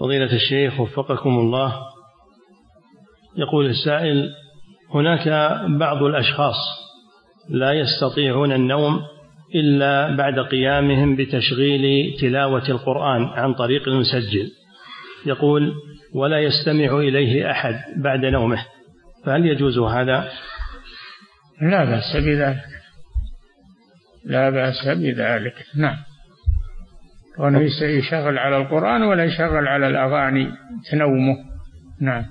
فضيلة الشيخ وفقكم الله. يقول السائل هناك بعض الأشخاص لا يستطيعون النوم إلا بعد قيامهم بتشغيل تلاوة القرآن عن طريق المسجل يقول ولا يستمع إليه أحد بعد نومه. فهل يجوز هذا؟ لا بأس بذلك. لا بأس بذلك. نعم. كونه يشغل على القرآن ولا يشغل على الأغاني تنومه. نعم.